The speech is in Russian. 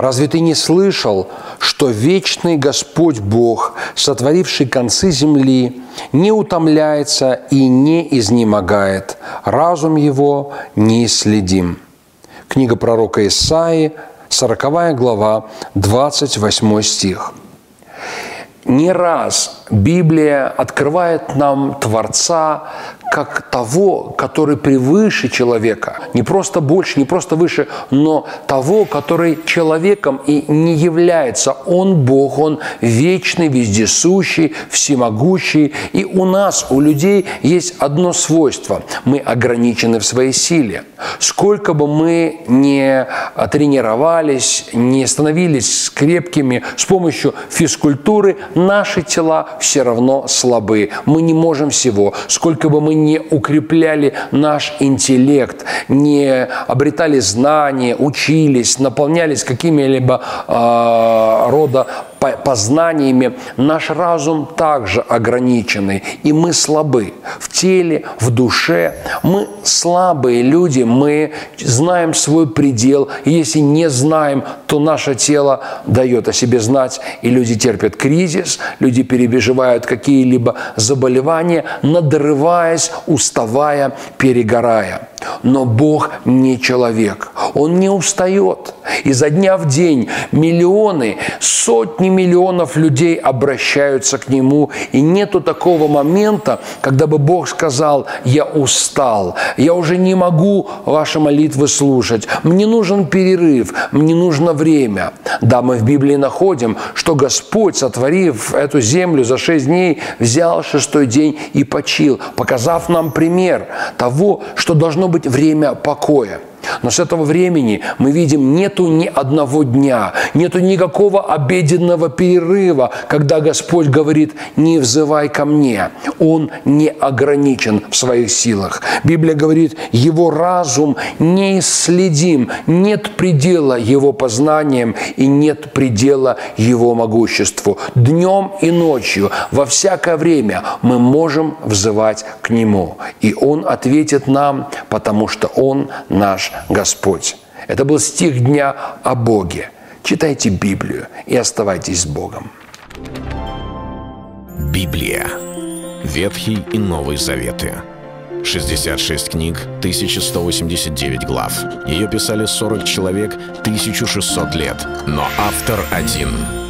Разве ты не слышал, что вечный Господь Бог, сотворивший концы земли, не утомляется и не изнемогает, разум его неисследим? Книга пророка Исаии, 40 глава, 28 стих. Не раз Библия открывает нам Творца как того, который превыше человека. Не просто больше, не просто выше, но того, который человеком и не является. Он Бог, Он вечный, вездесущий, всемогущий. И у нас, у людей, есть одно свойство. Мы ограничены в своей силе. Сколько бы мы не тренировались, не становились крепкими с помощью физкультуры, наши тела все равно слабы. Мы не можем всего. Сколько бы мы не укрепляли наш интеллект, не обретали знания, учились, наполнялись какими-либо э, рода познаниями, наш разум также ограниченный, и мы слабы в теле, в душе. Мы слабые люди, мы знаем свой предел, и если не знаем, то наше тело дает о себе знать, и люди терпят кризис, люди перебеживают какие-либо заболевания, надрываясь, уставая, перегорая. Но Бог не человек. Он не устает. Изо дня в день миллионы, сотни миллионов людей обращаются к Нему. И нету такого момента, когда бы Бог сказал, я устал, я уже не могу ваши молитвы слушать, мне нужен перерыв, мне нужно время. Да, мы в Библии находим, что Господь, сотворив эту землю за шесть дней, взял шестой день и почил, показав нам пример того, что должно быть время покоя. Но с этого времени мы видим, нету ни одного дня, нету никакого обеденного перерыва, когда Господь говорит, не взывай ко мне. Он не ограничен в своих силах. Библия говорит, его разум неисследим, нет предела его познаниям и нет предела его могуществу. Днем и ночью, во всякое время мы можем взывать к нему. И он ответит нам, потому что он наш Господь. Это был стих дня о Боге. Читайте Библию и оставайтесь с Богом. Библия. Ветхий и Новый Заветы. 66 книг, 1189 глав. Ее писали 40 человек, 1600 лет. Но автор один —